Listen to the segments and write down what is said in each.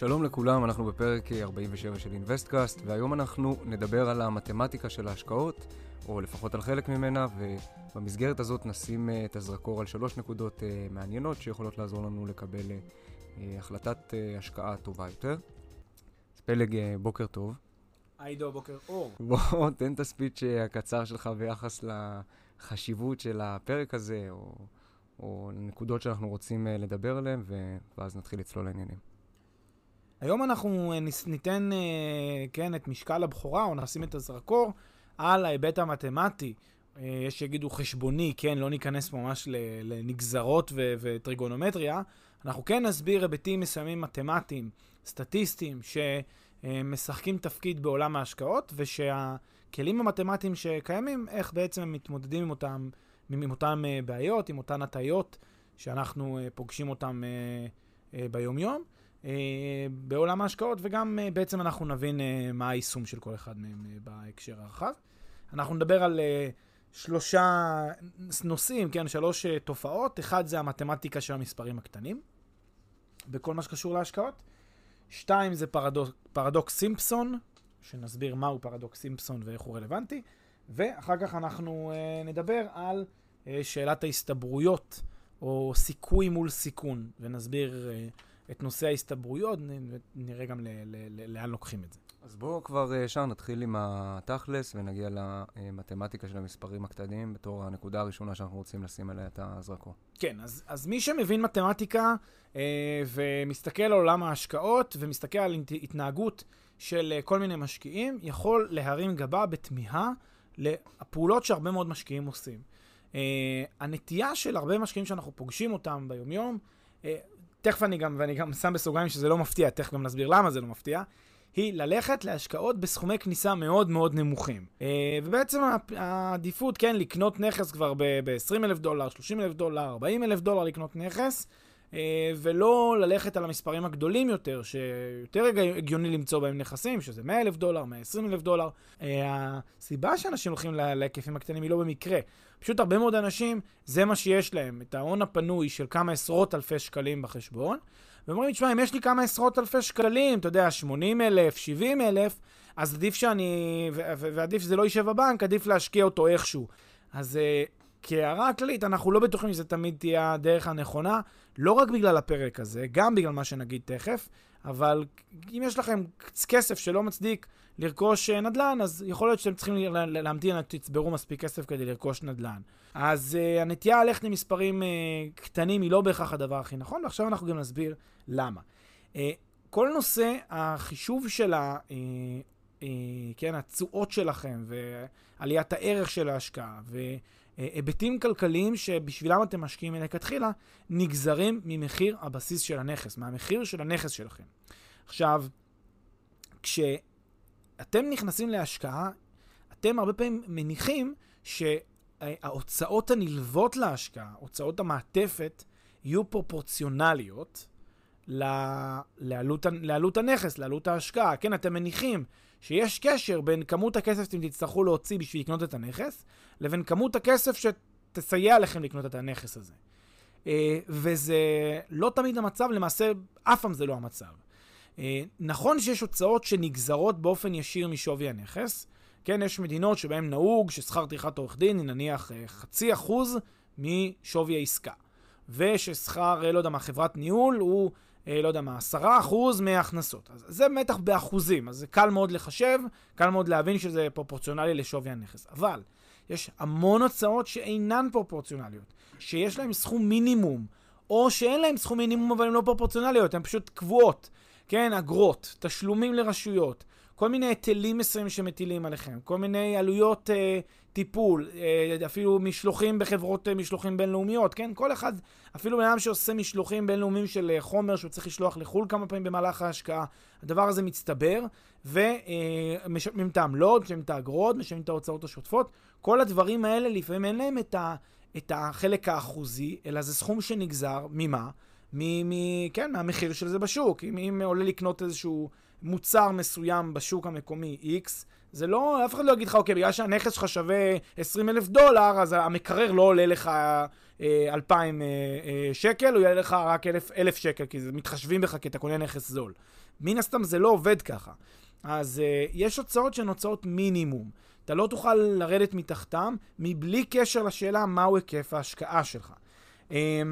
שלום לכולם, אנחנו בפרק 47 של אינוויסטקאסט, והיום אנחנו נדבר על המתמטיקה של ההשקעות, או לפחות על חלק ממנה, ובמסגרת הזאת נשים אה, את הזרקור על שלוש נקודות אה, מעניינות שיכולות לעזור לנו לקבל אה, החלטת השקעה טובה יותר. אז פלג, בוקר טוב. היי עידו, בוקר אור. בוא, תן את הספיץ' הקצר שלך ביחס לחשיבות של הפרק הזה, או, או נקודות שאנחנו רוצים לדבר עליהן, ואז נתחיל לצלול לעניינים. היום אנחנו אה, ניתן, אה, כן, את משקל הבכורה, או נשים את הזרקור על ההיבט המתמטי. אה, יש שיגידו חשבוני, כן, לא ניכנס ממש לנגזרות וטריגונומטריה. אנחנו כן נסביר היבטים מסוימים מתמטיים, סטטיסטיים, שמשחקים תפקיד בעולם ההשקעות, ושהכלים המתמטיים שקיימים, איך בעצם הם מתמודדים עם אותם, עם אותם בעיות, עם אותן הטיות שאנחנו פוגשים אותם ביומיום. אה, בעולם ההשקעות, וגם אה, בעצם אנחנו נבין אה, מה היישום של כל אחד מהם בהקשר הרחב. אנחנו נדבר על שלושה נושאים, כן, שלוש תופעות. אחד זה המתמטיקה של המספרים הקטנים, בכל מה שקשור להשקעות. שתיים זה פרדוק, פרדוקס סימפסון, שנסביר מהו פרדוקס סימפסון ואיך הוא רלוונטי. ואחר כך אנחנו נדבר על שאלת ההסתברויות, או סיכוי מול סיכון, ונסביר את נושא ההסתברויות, נראה גם לאן לוקחים את זה. אז בואו כבר ישר נתחיל עם התכלס ונגיע למתמטיקה של המספרים הקטנים בתור הנקודה הראשונה שאנחנו רוצים לשים עליה את הזרקור. כן, אז, אז מי שמבין מתמטיקה אה, ומסתכל על עולם ההשקעות ומסתכל על התנהגות של אה, כל מיני משקיעים, יכול להרים גבה בתמיהה לפעולות שהרבה מאוד משקיעים עושים. אה, הנטייה של הרבה משקיעים שאנחנו פוגשים אותם ביומיום, אה, תכף אני גם, ואני גם שם בסוגריים שזה לא מפתיע, תכף גם נסביר למה זה לא מפתיע, היא ללכת להשקעות בסכומי כניסה מאוד מאוד נמוכים. אה, ובעצם העדיפות, כן, לקנות נכס כבר ב-20 אלף דולר, 30 אלף דולר, 40 אלף דולר לקנות נכס, ולא ללכת על המספרים הגדולים יותר, שיותר הגיוני למצוא בהם נכסים, שזה 100 אלף דולר, 120 אלף דולר. אה, הסיבה שאנשים הולכים להיקפים הקטנים היא לא במקרה. פשוט הרבה מאוד אנשים, זה מה שיש להם, את ההון הפנוי של כמה עשרות אלפי שקלים בחשבון, ואומרים, תשמע, אם יש לי כמה עשרות אלפי שקלים, אתה יודע, 80 אלף, 70 אלף, אז עדיף שאני, ועדיף שזה לא יישב בבנק, עדיף להשקיע אותו איכשהו. אז כהערה כללית, אנחנו לא בטוחים שזה תמיד תהיה הדרך הנכונה, לא רק בגלל הפרק הזה, גם בגלל מה שנגיד תכף, אבל אם יש לכם כסף שלא מצדיק לרכוש אה, נדל"ן, אז יכול להיות שאתם צריכים להמתין עד שתצברו מספיק כסף כדי לרכוש נדל"ן. אז uh, הנטייה ללכת למספרים uh, קטנים היא לא בהכרח הדבר הכי נכון, ועכשיו אנחנו גם נסביר למה. Uh, כל נושא החישוב של ה... Uh, uh, כן, התשואות שלכם ועליית הערך של ההשקעה, ו... היבטים כלכליים שבשבילם אתם משקיעים מלכתחילה, נגזרים ממחיר הבסיס של הנכס, מהמחיר של הנכס שלכם. עכשיו, כשאתם נכנסים להשקעה, אתם הרבה פעמים מניחים שההוצאות הנלוות להשקעה, הוצאות המעטפת, יהיו פרופורציונליות לעלות, לעלות הנכס, לעלות ההשקעה. כן, אתם מניחים שיש קשר בין כמות הכסף שאתם תצטרכו להוציא בשביל לקנות את הנכס, לבין כמות הכסף שתסייע לכם לקנות את הנכס הזה. אה, וזה לא תמיד המצב, למעשה אף פעם זה לא המצב. אה, נכון שיש הוצאות שנגזרות באופן ישיר משווי הנכס. כן, יש מדינות שבהן נהוג ששכר טרחת עורך דין היא נניח אה, חצי אחוז משווי העסקה. וששכר, לא יודע מה, חברת ניהול הוא לא יודע מה, 10% מההכנסות. אז זה מתח באחוזים, אז זה קל מאוד לחשב, קל מאוד להבין שזה פרופורציונלי לשווי הנכס. אבל יש המון הוצאות שאינן פרופורציונליות, שיש להן סכום מינימום, או שאין להן סכום מינימום אבל הן לא פרופורציונליות, הן פשוט קבועות. כן, אגרות, תשלומים לרשויות, כל מיני היטלים מסוימים שמטילים עליכם, כל מיני עלויות אה, טיפול, אה, אפילו משלוחים בחברות אה, משלוחים בינלאומיות, כן? כל אחד, אפילו בן אדם שעושה משלוחים בינלאומיים של אה, חומר שהוא צריך לשלוח לחו"ל כמה פעמים במהלך ההשקעה, הדבר הזה מצטבר, ומשלמים אה, את העמלות, משלמים את האגרות, משלמים את ההוצאות השוטפות. כל הדברים האלה, לפעמים אין להם את, ה, את החלק האחוזי, אלא זה סכום שנגזר, ממה? מ, מ, כן, מהמחיר של זה בשוק. אם, אם עולה לקנות איזשהו מוצר מסוים בשוק המקומי X, זה לא, אף אחד לא יגיד לך, אוקיי, בגלל שהנכס שלך שווה 20 אלף דולר, אז המקרר לא עולה לך אה, 2,000 אה, אה, שקל, הוא יעלה לך רק 1,000, 1,000 שקל, כי זה מתחשבים בך כי אתה קונה נכס זול. מן הסתם זה לא עובד ככה. אז אה, יש הוצאות שהן הוצאות מינימום. אתה לא תוכל לרדת מתחתם, מבלי קשר לשאלה מהו היקף ההשקעה שלך. אה,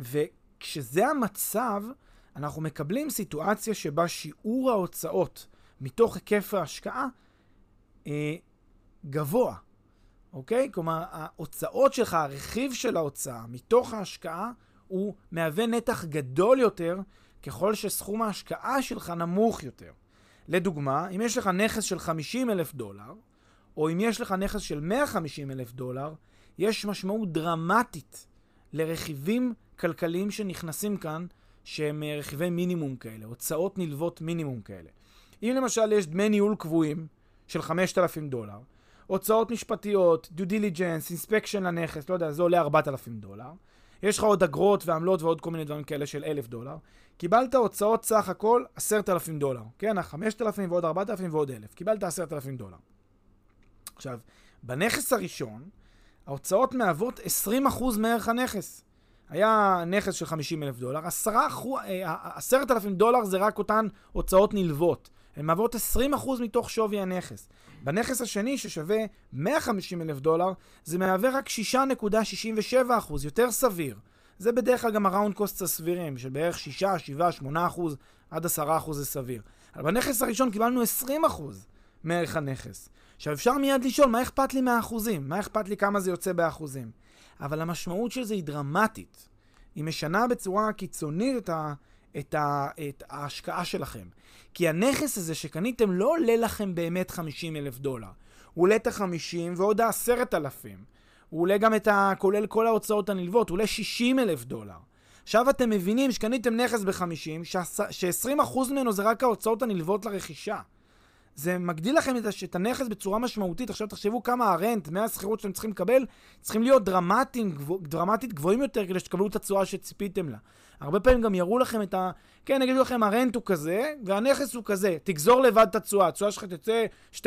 וכשזה המצב, אנחנו מקבלים סיטואציה שבה שיעור ההוצאות מתוך היקף ההשקעה אה, גבוה, אוקיי? כלומר, ההוצאות שלך, הרכיב של ההוצאה מתוך ההשקעה, הוא מהווה נתח גדול יותר ככל שסכום ההשקעה שלך נמוך יותר. לדוגמה, אם יש לך נכס של 50 אלף דולר, או אם יש לך נכס של 150 אלף דולר, יש משמעות דרמטית לרכיבים כלכליים שנכנסים כאן שהם אה, רכיבי מינימום כאלה, הוצאות נלוות מינימום כאלה. אם למשל יש דמי ניהול קבועים של 5,000 דולר, הוצאות משפטיות, due diligence, inspection לנכס, לא יודע, זה עולה 4,000 דולר, יש לך עוד אגרות ועמלות ועוד כל מיני דברים כאלה של 1,000 דולר, קיבלת הוצאות סך הכל 10,000 דולר, כן, 5,000 ועוד 4,000 ועוד 1,000, קיבלת 10,000 דולר. עכשיו, בנכס הראשון, ההוצאות מהוות 20% מערך הנכס. היה נכס של 50 אלף דולר, 10 אלפים אה, דולר זה רק אותן הוצאות נלוות. הן מהוות 20% מתוך שווי הנכס. בנכס השני, ששווה 150 אלף דולר, זה מהווה רק 6.67%, יותר סביר. זה בדרך כלל גם הראונד קוסט הסבירים, של בערך 6, 7, 8 עד 10 זה סביר. אבל בנכס הראשון קיבלנו 20 מערך הנכס. עכשיו אפשר מיד לשאול, מה אכפת לי מהאחוזים? מה אכפת לי כמה זה יוצא באחוזים? אבל המשמעות של זה היא דרמטית. היא משנה בצורה קיצונית את, ה, את, ה, את ההשקעה שלכם. כי הנכס הזה שקניתם לא עולה לכם באמת 50 אלף דולר. הוא עולה את ה-50 ועוד ה-10,000. הוא עולה גם את ה... כולל כל ההוצאות הנלוות, הוא עולה 60 אלף דולר. עכשיו אתם מבינים שקניתם נכס ב-50, ש-20% ממנו זה רק ההוצאות הנלוות לרכישה. זה מגדיל לכם את, הנכס בצורה משמעותית. עכשיו תחשבו כמה הרנט, דמי השכירות שאתם צריכים לקבל, צריכים להיות דרמטיים, גבוה, דרמטית גבוהים יותר כדי שתקבלו את התשואה שציפיתם לה. הרבה פעמים גם יראו לכם את ה... כן, יגידו לכם, הרנט הוא כזה, והנכס הוא כזה. תגזור לבד את התשואה, התשואה שלך תצא 12%.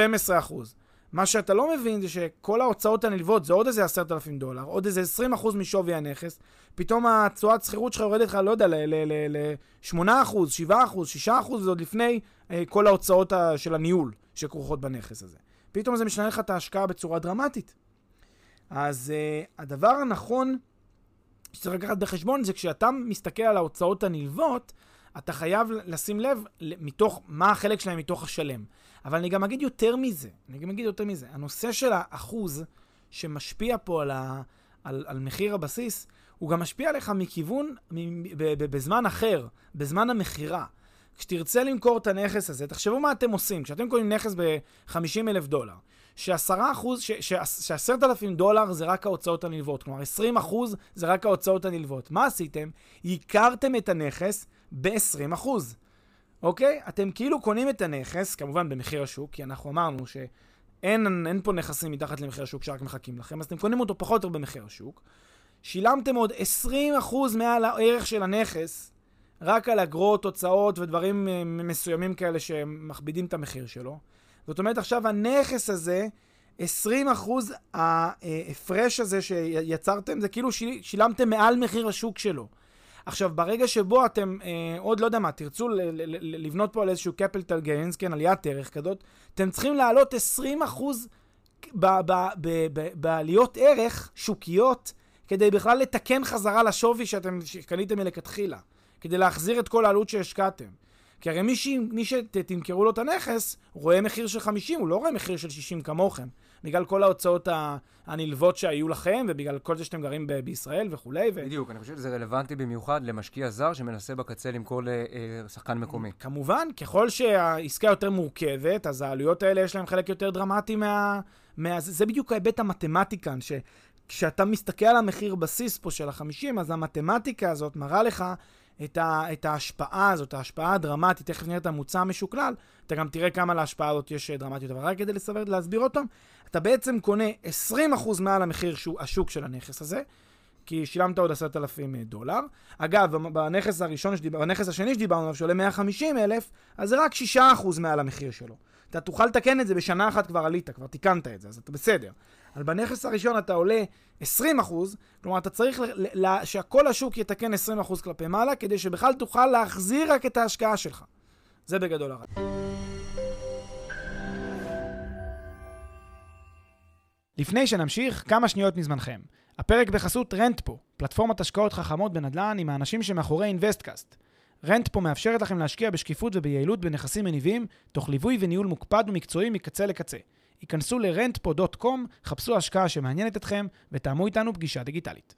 מה שאתה לא מבין זה שכל ההוצאות הנלוות זה עוד איזה עשרת אלפים דולר, עוד איזה עשרים אחוז משווי הנכס, פתאום התשואת שכירות שלך יורדת לך, לא יודע, ל-8 אחוז, 7 אחוז, 6 אחוז, וזה עוד לפני אה, כל ההוצאות של הניהול שכרוכות בנכס הזה. פתאום זה משנה לך את ההשקעה בצורה דרמטית. אז אה, הדבר הנכון שצריך לקחת בחשבון זה כשאתה מסתכל על ההוצאות הנלוות, אתה חייב לשים לב מתוך, מה החלק שלהם מתוך השלם. אבל אני גם אגיד יותר מזה, אני גם אגיד יותר מזה. הנושא של האחוז שמשפיע פה על, ה, על, על מחיר הבסיס, הוא גם משפיע עליך מכיוון, בזמן אחר, בזמן המכירה. כשתרצה למכור את הנכס הזה, תחשבו מה אתם עושים. כשאתם קונים נכס ב-50 אלף דולר, ש-10 אחוז, ש-10,000 דולר זה רק ההוצאות הנלוות, כלומר 20 אחוז זה רק ההוצאות הנלוות. מה עשיתם? ייקרתם את הנכס ב-20 אחוז. אוקיי? אתם כאילו קונים את הנכס, כמובן במחיר השוק, כי אנחנו אמרנו שאין אין פה נכסים מתחת למחיר השוק שרק מחכים לכם, אז אתם קונים אותו פחות או במחיר השוק. שילמתם עוד 20% מעל הערך של הנכס, רק על אגרות, הוצאות ודברים אה, מסוימים כאלה שמכבידים את המחיר שלו. זאת אומרת, עכשיו הנכס הזה, 20% ההפרש הזה שיצרתם, זה כאילו שילמתם מעל מחיר השוק שלו. עכשיו, ברגע שבו אתם, אה, עוד לא יודע מה, תרצו ל- ל- ל- לבנות פה על איזשהו capital gains, כן, עליית ערך כזאת, אתם צריכים לעלות 20% בעליות ערך שוקיות, כדי בכלל לתקן חזרה לשווי שאתם קניתם מלכתחילה. כדי להחזיר את כל העלות שהשקעתם. כי הרי מי, ש... מי שתמכרו לו את הנכס, רואה מחיר של 50, הוא לא רואה מחיר של 60 כמוכם. בגלל כל ההוצאות הנלוות שהיו לכם, ובגלל כל זה שאתם גרים ב- בישראל וכולי. ו... בדיוק, אני חושב שזה רלוונטי במיוחד למשקיע זר שמנסה בקצה למכור לשחקן מקומי. כמובן, ככל שהעסקה יותר מורכבת, אז העלויות האלה יש להם חלק יותר דרמטי מה... מה... זה בדיוק ההיבט המתמטי כאן, שכשאתה מסתכל על המחיר בסיס פה של ה-50, אז המתמטיקה הזאת מראה לך את, ה, את ההשפעה הזאת, ההשפעה הדרמטית, תכף נראה את המוצע המשוקלל, אתה גם תראה כמה להשפעה הזאת יש דרמטיות, אבל רק כדי לסבר, להסביר אותם, אתה בעצם קונה 20% מעל המחיר שהוא, השוק של הנכס הזה, כי שילמת עוד 10,000 דולר. אגב, בנכס הראשון, שדיבר, בנכס השני שדיברנו עליו, שעולה 150 אלף, אז זה רק 6% מעל המחיר שלו. אתה תוכל לתקן את זה בשנה אחת כבר עלית, כבר תיקנת את זה, אז אתה בסדר. אבל בנכס הראשון אתה עולה 20 אחוז, כלומר אתה צריך שכל השוק יתקן 20 אחוז כלפי מעלה, כדי שבכלל תוכל להחזיר רק את ההשקעה שלך. זה בגדול הרעיון. לפני שנמשיך, כמה שניות מזמנכם. הפרק בחסות רנטפו, פלטפורמת השקעות חכמות בנדל"ן עם האנשים שמאחורי אינוויסטקאסט. רנטפו מאפשרת לכם להשקיע בשקיפות וביעילות בנכסים מניבים, תוך ליווי וניהול מוקפד ומקצועי מקצה לקצה. היכנסו ל-rentpo.com, חפשו השקעה שמעניינת אתכם ותאמו איתנו פגישה דיגיטלית.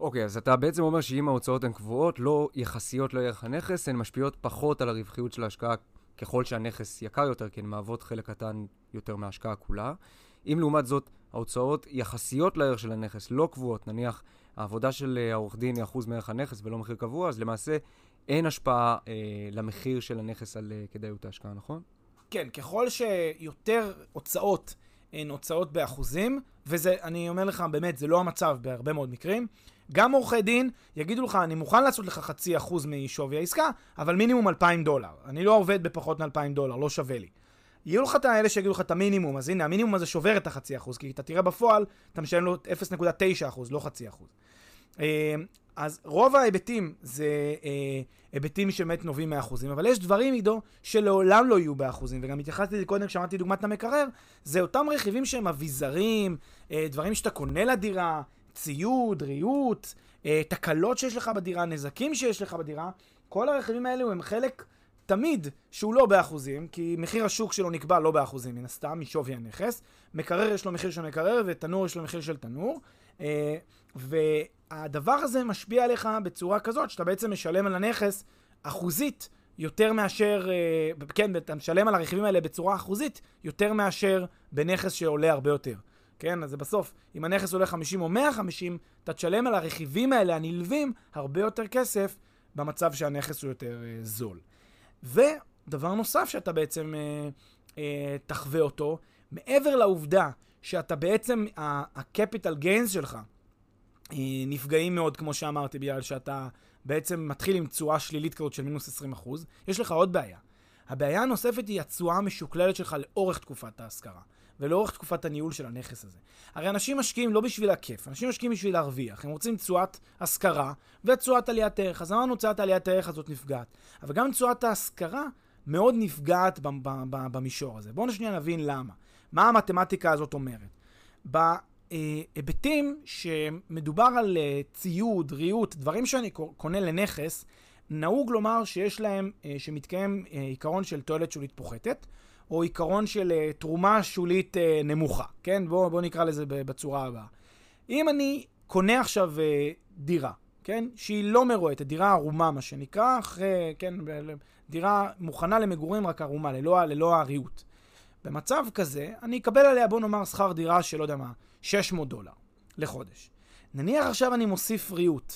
אוקיי, okay, אז אתה בעצם אומר שאם ההוצאות הן קבועות, לא יחסיות לערך הנכס, הן משפיעות פחות על הרווחיות של ההשקעה ככל שהנכס יקר יותר, כי הן מהוות חלק קטן יותר מההשקעה כולה. אם לעומת זאת ההוצאות יחסיות לערך של הנכס, לא קבועות, נניח העבודה של אה, העורך דין היא אחוז מערך הנכס ולא מחיר קבוע, אז למעשה אין השפעה אה, למחיר של הנכס על אה, כדאיות ההשקעה, נכון? כן, ככל שיותר הוצאות הן הוצאות באחוזים, וזה, אני אומר לך, באמת, זה לא המצב בהרבה מאוד מקרים. גם עורכי דין יגידו לך, אני מוכן לעשות לך חצי אחוז משווי העסקה, אבל מינימום 2,000 דולר. אני לא עובד בפחות מ-2,000 דולר, לא שווה לי. יהיו לך את האלה שיגידו לך את המינימום, אז הנה, המינימום הזה שובר את החצי אחוז, כי אתה תראה בפועל, אתה משלם לו 0.9 אחוז, לא חצי אחוז. אה, אז רוב ההיבטים זה אה, היבטים שבאמת נובעים מאחוזים, אבל יש דברים, עידו, שלעולם לא יהיו באחוזים, וגם התייחסתי לזה קודם כשאמרתי דוגמת המקרר, זה אותם רכיבים שהם אביזרים, אה, דברים שאתה קונה לדירה, ציוד, ריהוט, אה, תקלות שיש לך בדירה, נזקים שיש לך בדירה, כל הרכיבים האלו הם חלק תמיד שהוא לא באחוזים, כי מחיר השוק שלו נקבע לא באחוזים, מן הסתם, משווי הנכס. מקרר יש לו מחיר של מקרר, ותנור יש לו מחיר של תנור. אה, והדבר הזה משפיע עליך בצורה כזאת, שאתה בעצם משלם על הנכס אחוזית יותר מאשר, אה, כן, אתה משלם על הרכיבים האלה בצורה אחוזית יותר מאשר בנכס שעולה הרבה יותר. כן, אז זה בסוף, אם הנכס עולה 50 או 150, אתה תשלם על הרכיבים האלה הנלווים הרבה יותר כסף במצב שהנכס הוא יותר אה, זול. ודבר נוסף שאתה בעצם אה, אה, תחווה אותו, מעבר לעובדה שאתה בעצם, ה-capital gains שלך נפגעים מאוד, כמו שאמרתי, בגלל שאתה בעצם מתחיל עם תשואה שלילית כזאת של מינוס 20%, יש לך עוד בעיה. הבעיה הנוספת היא התשואה המשוקללת שלך לאורך תקופת ההשכרה. ולאורך תקופת הניהול של הנכס הזה. הרי אנשים משקיעים לא בשביל הכיף, אנשים משקיעים בשביל להרוויח. הם רוצים תשואת השכרה ותשואת עליית ערך. אז אמרנו תשואת עליית הערך הזאת נפגעת. אבל גם תשואת ההשכרה מאוד נפגעת במישור הזה. בואו שנייה נבין למה. מה המתמטיקה הזאת אומרת? בהיבטים שמדובר על אה, ציוד, ריהוט, דברים שאני קונה לנכס, נהוג לומר שיש להם, אה, שמתקיים אה, עיקרון של תועלת שולית פוחתת. או עיקרון של תרומה שולית נמוכה, כן? בואו בוא נקרא לזה בצורה הבאה. אם אני קונה עכשיו דירה, כן? שהיא לא מרועטת, דירה ערומה מה שנקרא, אחרי, כן? דירה מוכנה למגורים רק ערומה, ללא, ללא הריהוט. במצב כזה, אני אקבל עליה, בוא נאמר, שכר דירה של, לא יודע מה, 600 דולר לחודש. נניח עכשיו אני מוסיף ריהוט.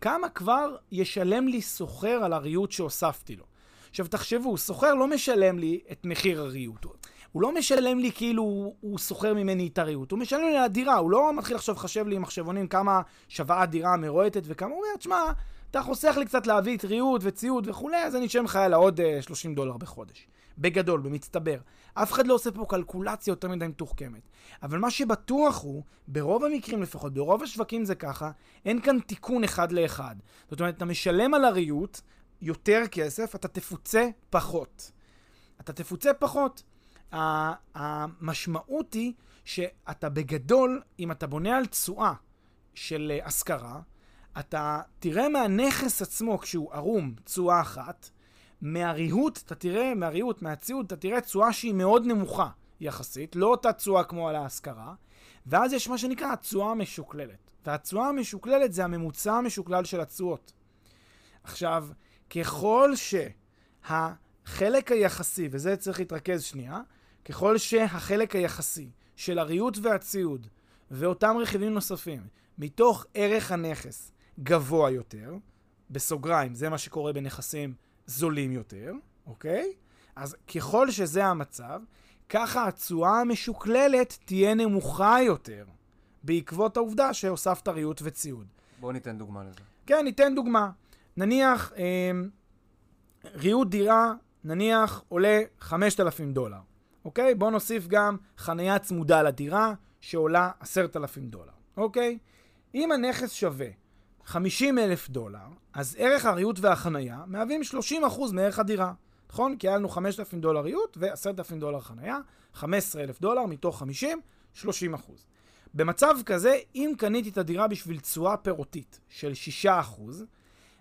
כמה כבר ישלם לי סוחר על הריהוט שהוספתי לו? עכשיו תחשבו, סוחר לא משלם לי את מחיר הריהוט. הוא לא משלם לי כאילו הוא סוחר ממני את הריהוט, הוא משלם לי על הדירה, הוא לא מתחיל עכשיו לחשב לי עם מחשבונים כמה שווה הדירה המרועטת וכמה, הוא אומר, תשמע, אתה חוסך לי קצת להביא את ריהוט וציוד וכולי, אז אני אשלם לך על עוד uh, 30 דולר בחודש. בגדול, במצטבר. אף אחד לא עושה פה קלקולציה יותר מדי מתוחכמת. אבל מה שבטוח הוא, ברוב המקרים לפחות, ברוב השווקים זה ככה, אין כאן תיקון אחד לאחד. זאת אומרת, אתה משלם על הריהוט, יותר כסף, אתה תפוצה פחות. אתה תפוצה פחות. המשמעות היא שאתה בגדול, אם אתה בונה על תשואה של אה, השכרה, אתה תראה מהנכס עצמו, כשהוא ערום, תשואה אחת, מהריהוט, אתה תראה, מהריהוט, מהציוד, אתה תראה תשואה שהיא מאוד נמוכה יחסית, לא אותה תשואה כמו על ההשכרה, ואז יש מה שנקרא התשואה המשוקללת. והתשואה המשוקללת זה הממוצע המשוקלל של התשואות. עכשיו, ככל שהחלק היחסי, וזה צריך להתרכז שנייה, ככל שהחלק היחסי של הריהוט והציוד ואותם רכיבים נוספים מתוך ערך הנכס גבוה יותר, בסוגריים, זה מה שקורה בנכסים זולים יותר, אוקיי? אז ככל שזה המצב, ככה התשואה המשוקללת תהיה נמוכה יותר, בעקבות העובדה שהוספת ריהוט וציוד. בואו ניתן דוגמה לזה. כן, ניתן דוגמה. נניח אה, ריהוט דירה, נניח עולה 5,000 דולר, אוקיי? בואו נוסיף גם חניה צמודה לדירה, שעולה 10,000 דולר, אוקיי? אם הנכס שווה 50 אלף דולר, אז ערך הריהוט והחנייה מהווים 30% מערך הדירה. נכון? כי היה לנו 5,000 דולר ריהוט ו-10,000 דולר חנייה, 15,000 דולר מתוך 50, 30 אחוז. במצב כזה, אם קניתי את הדירה בשביל תשואה פירותית של 6 אחוז,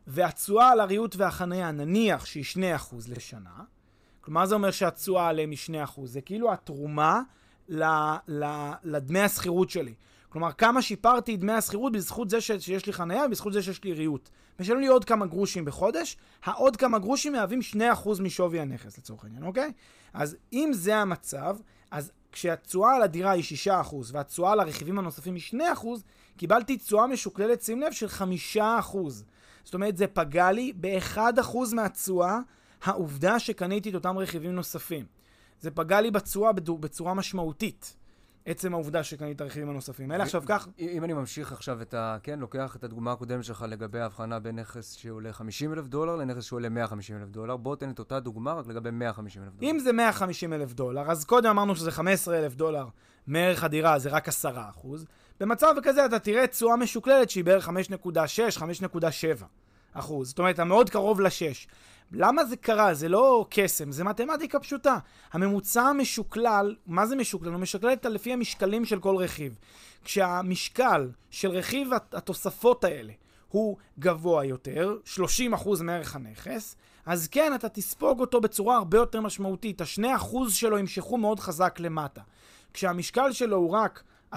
והתשואה על הריהוט והחנייה נניח שהיא 2 אחוז לשנה, כלומר זה אומר שהתשואה עליהם היא 2 אחוז, זה כאילו התרומה ל, ל, לדמי השכירות שלי. כלומר, כמה שיפרתי את דמי השכירות בזכות זה שיש לי חניה ובזכות זה שיש לי ריהוט. משלמים לי עוד כמה גרושים בחודש, העוד כמה גרושים מהווים 2% משווי הנכס לצורך העניין, אוקיי? אז אם זה המצב, אז כשהתשואה על הדירה היא 6% והתשואה על הרכיבים הנוספים היא 2%, קיבלתי תשואה משוקללת, שים לב, של 5%. זאת אומרת, זה פגע לי ב-1% מהתשואה, העובדה שקניתי את אותם רכיבים נוספים. זה פגע לי בתשואה בצורה משמעותית. עצם העובדה שקנית הרכיבים הנוספים האלה. עכשיו כך... אם אני ממשיך עכשיו את ה... כן, לוקח את הדוגמה הקודמת שלך לגבי ההבחנה בין נכס שעולה 50 אלף דולר לנכס שעולה 150 אלף דולר, בוא תן את אותה דוגמה רק לגבי 150 אלף דולר. אם זה 150 אלף דולר, אז קודם אמרנו שזה 15 אלף דולר מערך הדירה, זה רק 10 אחוז. במצב כזה אתה תראה תשואה משוקללת שהיא בערך 5.6, 5.7 אחוז. זאת אומרת, אתה מאוד קרוב ל-6. למה זה קרה? זה לא קסם, זה מתמטיקה פשוטה. הממוצע המשוקלל, מה זה משוקלל? הוא משקלל את לפי המשקלים של כל רכיב. כשהמשקל של רכיב התוספות האלה הוא גבוה יותר, 30% מערך הנכס, אז כן, אתה תספוג אותו בצורה הרבה יותר משמעותית. ה-2% שלו ימשכו מאוד חזק למטה. כשהמשקל שלו הוא רק 10%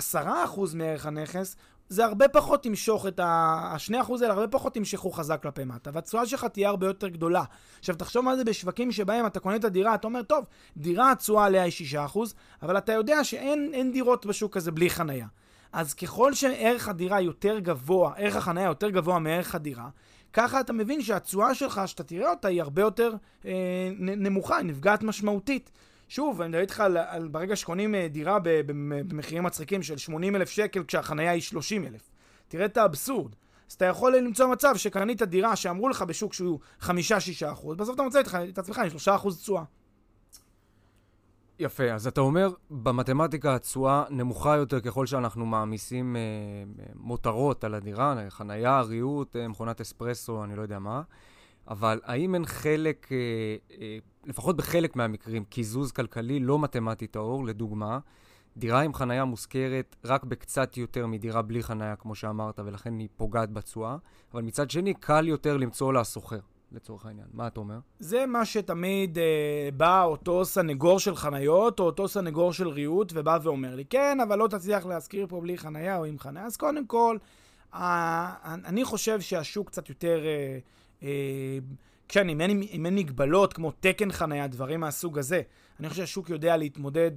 מערך הנכס, זה הרבה פחות ימשוך את ה... השני אחוז האלה הרבה פחות ימשכו חזק כלפי מטה, והתשואה שלך תהיה הרבה יותר גדולה. עכשיו, תחשוב מה זה בשווקים שבהם אתה קונה את הדירה, אתה אומר, טוב, דירה התשואה עליה היא 6 אחוז, אבל אתה יודע שאין דירות בשוק הזה בלי חנייה. אז ככל שערך הדירה יותר גבוה, ערך החנייה יותר גבוה מערך הדירה, ככה אתה מבין שהתשואה שלך, שאתה תראה אותה, היא הרבה יותר אה, נמוכה, היא נפגעת משמעותית. שוב, אני מדבר איתך על, על ברגע שקונים אה, דירה במחירים מצחיקים של 80 אלף שקל כשהחנייה היא 30 אלף. תראה את האבסורד. אז אתה יכול למצוא מצב שקנית דירה שאמרו לך בשוק שהוא 5-6 אחוז, בסוף אתה מוצא את עצמך עם 3 אחוז תשואה. יפה, אז אתה אומר, במתמטיקה התשואה נמוכה יותר ככל שאנחנו מעמיסים אה, מותרות על הדירה, חנייה, ריהוט, אה, מכונת אספרסו, אני לא יודע מה. אבל האם אין חלק, אה, אה, לפחות בחלק מהמקרים, קיזוז כלכלי לא מתמטי טהור, לדוגמה, דירה עם חנייה מושכרת רק בקצת יותר מדירה בלי חנייה, כמו שאמרת, ולכן היא פוגעת בתשואה, אבל מצד שני, קל יותר למצוא לה סוחר. לצורך העניין. מה אתה אומר? זה מה שתמיד אה, בא אותו סנגור של חניות, או אותו סנגור של ריהוט, ובא ואומר לי, כן, אבל לא תצליח להשכיר פה בלי חניה או עם חניה. אז קודם כל, אה, אני חושב שהשוק קצת יותר אה, כן, אם אין, אם אין מגבלות כמו תקן חניה, דברים מהסוג הזה, אני חושב שהשוק יודע להתמודד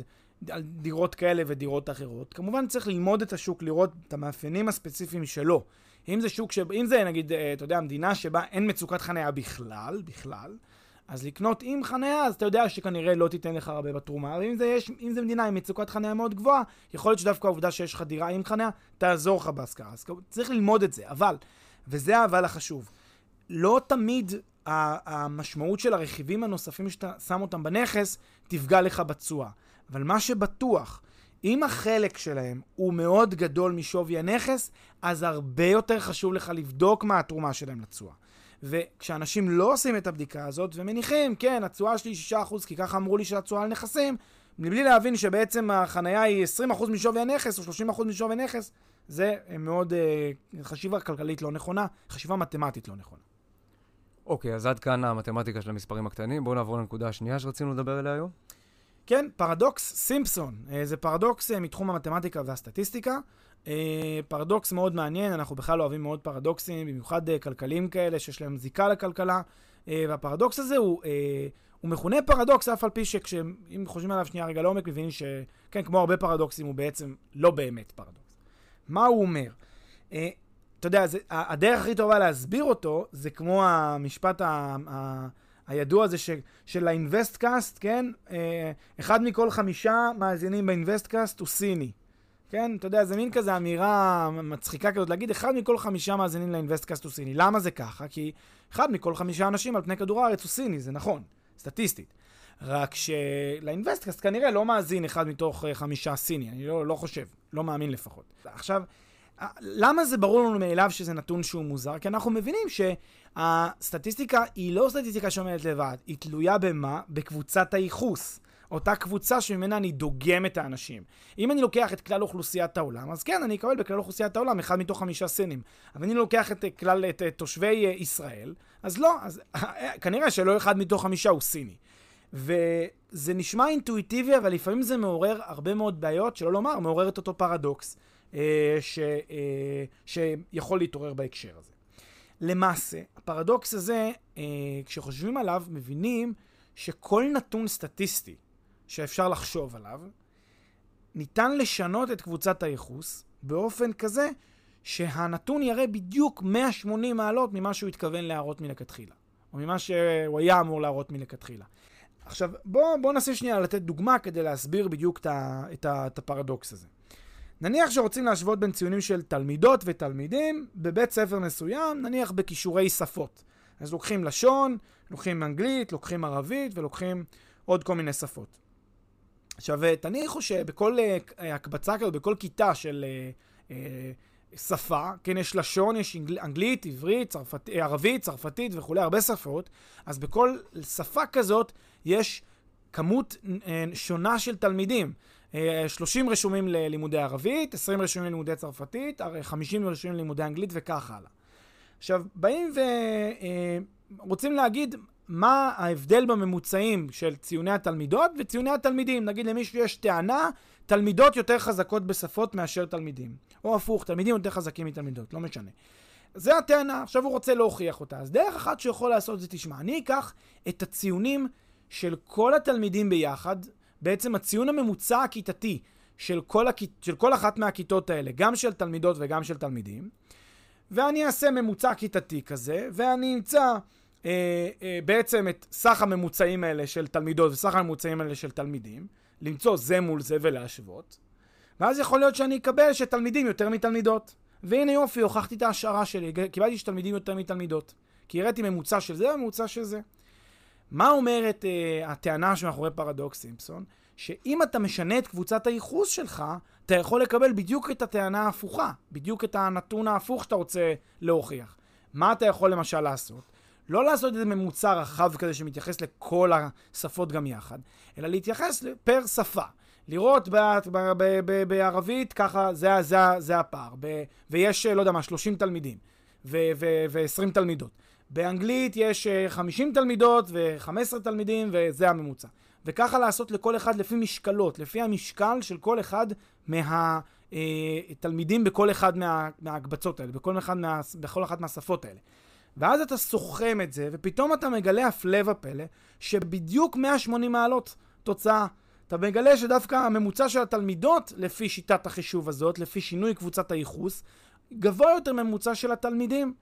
על דירות כאלה ודירות אחרות. כמובן צריך ללמוד את השוק, לראות את המאפיינים הספציפיים שלו. אם זה שוק, ש... אם זה נגיד, אה, אתה יודע, מדינה שבה אין מצוקת חניה בכלל, בכלל, אז לקנות עם חניה, אז אתה יודע שכנראה לא תיתן לך הרבה בתרומה. אבל אם זה, יש, אם זה מדינה עם מצוקת חניה מאוד גבוהה, יכול להיות שדווקא העובדה שיש לך דירה עם חניה, תעזור לך בהשכרה. אז צריך ללמוד את זה. אבל, וזה האבל החשוב, לא תמיד המשמעות של הרכיבים הנוספים שאתה שם אותם בנכס תפגע לך בתשואה. אבל מה שבטוח, אם החלק שלהם הוא מאוד גדול משווי הנכס, אז הרבה יותר חשוב לך לבדוק מה התרומה שלהם לתשואה. וכשאנשים לא עושים את הבדיקה הזאת ומניחים, כן, התשואה שלי היא 6% כי ככה אמרו לי שהתשואה על נכסים, מבלי להבין שבעצם החנייה היא 20% משווי הנכס או 30% משווי הנכס, זה מאוד uh, חשיבה כלכלית לא נכונה, חשיבה מתמטית לא נכונה. אוקיי, אז עד כאן המתמטיקה של המספרים הקטנים. בואו נעבור לנקודה השנייה שרצינו לדבר עליה היום. כן, פרדוקס סימפסון. Uh, זה פרדוקס uh, מתחום המתמטיקה והסטטיסטיקה. Uh, פרדוקס מאוד מעניין, אנחנו בכלל אוהבים מאוד פרדוקסים, במיוחד כלכליים כאלה שיש להם זיקה לכלכלה. והפרדוקס הזה הוא, הוא מכונה פרדוקס, אף על פי שאם חושבים עליו שנייה רגע לעומק, מבינים שכן, כמו הרבה פרדוקסים, הוא בעצם לא באמת פרדוקס. מה הוא אומר? אתה יודע, זה, הדרך הכי טובה להסביר אותו, זה כמו המשפט ה, ה, הידוע הזה ש, של האינבסטקאסט, כן? אה, אחד מכל חמישה מאזינים באינבסטקאסט הוא סיני. כן? אתה יודע, זה מין כזה אמירה מצחיקה כזאת, להגיד אחד מכל חמישה מאזינים לאינבסטקאסט הוא סיני. למה זה ככה? כי אחד מכל חמישה אנשים על פני כדור הארץ הוא סיני, זה נכון, סטטיסטית. רק שלאינבסטקאסט כנראה לא מאזין אחד מתוך uh, חמישה סיני, אני לא, לא חושב, לא מאמין לפחות. עכשיו, למה זה ברור לנו מאליו שזה נתון שהוא מוזר? כי אנחנו מבינים שהסטטיסטיקה היא לא סטטיסטיקה שעומדת לבד, היא תלויה במה? בקבוצת הייחוס. אותה קבוצה שממנה אני דוגם את האנשים. אם אני לוקח את כלל אוכלוסיית העולם, אז כן, אני אקבל בכלל אוכלוסיית העולם אחד מתוך חמישה סינים. אבל אני לוקח את כלל, את, את תושבי אה, ישראל, אז לא, אז כנראה שלא אחד מתוך חמישה הוא סיני. וזה נשמע אינטואיטיבי, אבל לפעמים זה מעורר הרבה מאוד בעיות, שלא לומר, מעורר את אותו פרדוקס אה, ש, אה, שיכול להתעורר בהקשר הזה. למעשה, הפרדוקס הזה, אה, כשחושבים עליו, מבינים שכל נתון סטטיסטי שאפשר לחשוב עליו, ניתן לשנות את קבוצת הייחוס באופן כזה שהנתון יראה בדיוק 180 מעלות ממה שהוא התכוון להראות מלכתחילה, או ממה שהוא היה אמור להראות מלכתחילה. עכשיו, בואו בוא ננסה שנייה לתת דוגמה כדי להסביר בדיוק את, את, את הפרדוקס הזה. נניח שרוצים להשוות בין ציונים של תלמידות ותלמידים בבית ספר מסוים, נניח בכישורי שפות. אז לוקחים לשון, לוקחים אנגלית, לוקחים ערבית ולוקחים עוד כל מיני שפות. עכשיו, תניחו שבכל uh, הקבצה כזאת, בכל כיתה של uh, uh, שפה, כן, יש לשון, יש אנגל, אנגלית, עברית, צרפת, ערבית, צרפתית וכולי, הרבה שפות, אז בכל שפה כזאת יש כמות שונה של תלמידים. 30 רשומים ללימודי ערבית, 20 רשומים ללימודי צרפתית, 50 רשומים ללימודי אנגלית וכך הלאה. עכשיו, באים ורוצים להגיד מה ההבדל בממוצעים של ציוני התלמידות וציוני התלמידים. נגיד למישהו יש טענה, תלמידות יותר חזקות בשפות מאשר תלמידים. או הפוך, תלמידים יותר חזקים מתלמידות, לא משנה. זה הטענה, עכשיו הוא רוצה להוכיח אותה. אז דרך אחת שהוא יכול לעשות זה, תשמע, אני אקח את הציונים של כל התלמידים ביחד, בעצם הציון הממוצע הכיתתי של כל, הכ... של כל אחת מהכיתות האלה, גם של תלמידות וגם של תלמידים, ואני אעשה ממוצע כיתתי כזה, ואני אמצא אה, אה, בעצם את סך הממוצעים האלה של תלמידות וסך הממוצעים האלה של תלמידים, למצוא זה מול זה ולהשוות, ואז יכול להיות שאני אקבל שתלמידים יותר מתלמידות. והנה יופי, הוכחתי את ההשערה שלי, קיבלתי שתלמידים יותר מתלמידות. כי הראיתי ממוצע של זה וממוצע של זה. מה אומרת אה, הטענה שמאחורי פרדוקס סימפסון? שאם אתה משנה את קבוצת הייחוס שלך, אתה יכול לקבל בדיוק את הטענה ההפוכה, בדיוק את הנתון ההפוך שאתה רוצה להוכיח. מה אתה יכול למשל לעשות? לא לעשות איזה ממוצע רחב כזה שמתייחס לכל השפות גם יחד, אלא להתייחס פר שפה. לראות בערבית ככה, זה, זה, זה הפער. ב, ויש, לא יודע מה, 30 תלמידים ו-20 תלמידות. באנגלית יש 50 אה, תלמידות ו-15 תלמידים וזה הממוצע. וככה לעשות לכל אחד לפי משקלות, לפי המשקל של כל אחד מהתלמידים אה, בכל אחד מה, מההקבצות האלה, בכל, אחד מה, בכל אחת מהשפות האלה. ואז אתה סוכם את זה, ופתאום אתה מגלה הפלא ופלא, שבדיוק 180 מעלות תוצאה. אתה מגלה שדווקא הממוצע של התלמידות, לפי שיטת החישוב הזאת, לפי שינוי קבוצת הייחוס, גבוה יותר מממוצע של התלמידים.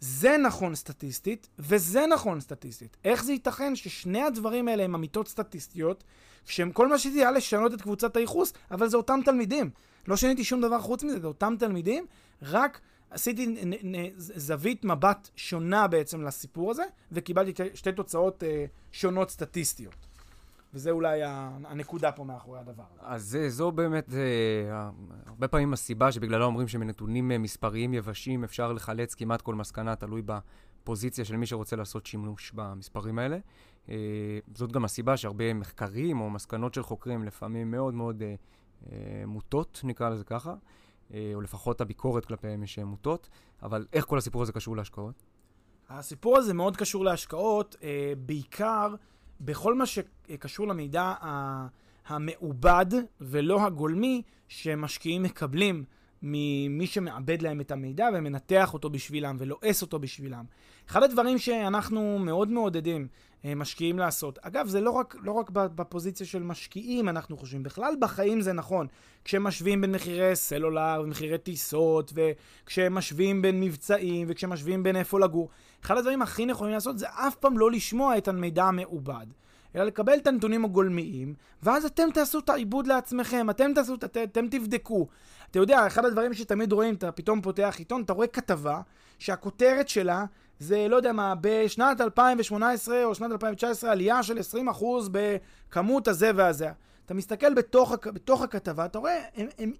זה נכון סטטיסטית, וזה נכון סטטיסטית. איך זה ייתכן ששני הדברים האלה הם אמיתות סטטיסטיות, שהם כל מה שזה היה לשנות את קבוצת הייחוס, אבל זה אותם תלמידים. לא שיניתי שום דבר חוץ מזה, זה אותם תלמידים, רק עשיתי נ, נ, זווית מבט שונה בעצם לסיפור הזה, וקיבלתי שתי תוצאות אה, שונות סטטיסטיות. וזה אולי הנקודה פה מאחורי הדבר הזה. אז זו באמת, אה, הרבה פעמים הסיבה שבגללה אומרים שמנתונים אה, מספריים יבשים אפשר לחלץ כמעט כל מסקנה, תלוי בפוזיציה של מי שרוצה לעשות שימוש במספרים האלה. זאת גם הסיבה שהרבה מחקרים או מסקנות של חוקרים לפעמים מאוד מאוד מוטות, נקרא לזה ככה, או לפחות הביקורת כלפיהם יש מוטות, אבל איך כל הסיפור הזה קשור להשקעות? הסיפור הזה מאוד קשור להשקעות, בעיקר בכל מה שקשור למידע המעובד ולא הגולמי שמשקיעים מקבלים ממי שמעבד להם את המידע ומנתח אותו בשבילם ולועס אותו בשבילם. אחד הדברים שאנחנו מאוד מעודדים משקיעים לעשות, אגב, זה לא רק, לא רק בפוזיציה של משקיעים, אנחנו חושבים, בכלל בחיים זה נכון. כשמשווים בין מחירי סלולר ומחירי טיסות, וכשמשווים בין מבצעים, וכשמשווים בין איפה לגור, אחד הדברים הכי נכונים לעשות זה אף פעם לא לשמוע את המידע המעובד. אלא לקבל את הנתונים הגולמיים, ואז אתם תעשו את העיבוד לעצמכם, אתם תעשו, את אתם תבדקו. אתה יודע, אחד הדברים שתמיד רואים, אתה פתאום פותח עיתון, אתה רואה כתבה שהכותרת שלה זה, לא יודע מה, בשנת 2018 או שנת 2019 עלייה של 20% בכמות הזה והזה. אתה מסתכל בתוך, בתוך הכתבה, אתה רואה, הם, הם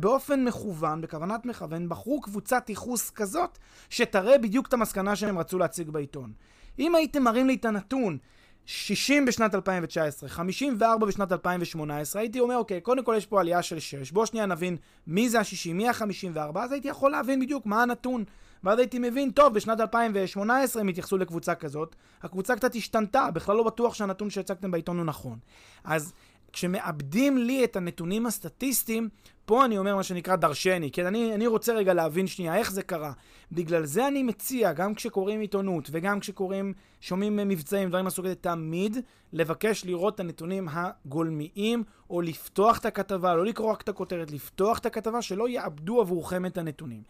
באופן מכוון, בכוונת מכוון, בחרו קבוצת ייחוס כזאת, שתראה בדיוק את המסקנה שהם רצו להציג בעיתון. אם הייתם מראים לי את הנתון 60 בשנת 2019, 54 בשנת 2018, הייתי אומר, אוקיי, קודם כל יש פה עלייה של 6, בוא שנייה נבין מי זה ה-60, מי ה-54, אז הייתי יכול להבין בדיוק מה הנתון. ואז הייתי מבין, טוב, בשנת 2018 הם התייחסו לקבוצה כזאת, הקבוצה קצת השתנתה, בכלל לא בטוח שהנתון שהצגתם בעיתון הוא נכון. אז כשמאבדים לי את הנתונים הסטטיסטיים, פה אני אומר מה שנקרא דרשני, כן? אני, אני רוצה רגע להבין שנייה איך זה קרה. בגלל זה אני מציע, גם כשקוראים עיתונות וגם כשקוראים, שומעים מבצעים, דברים מהסוג הזה, תמיד לבקש לראות את הנתונים הגולמיים, או לפתוח את הכתבה, לא לקרוא רק את הכותרת, לפתוח את הכתבה, שלא יאבדו עבורכם את הנתונים.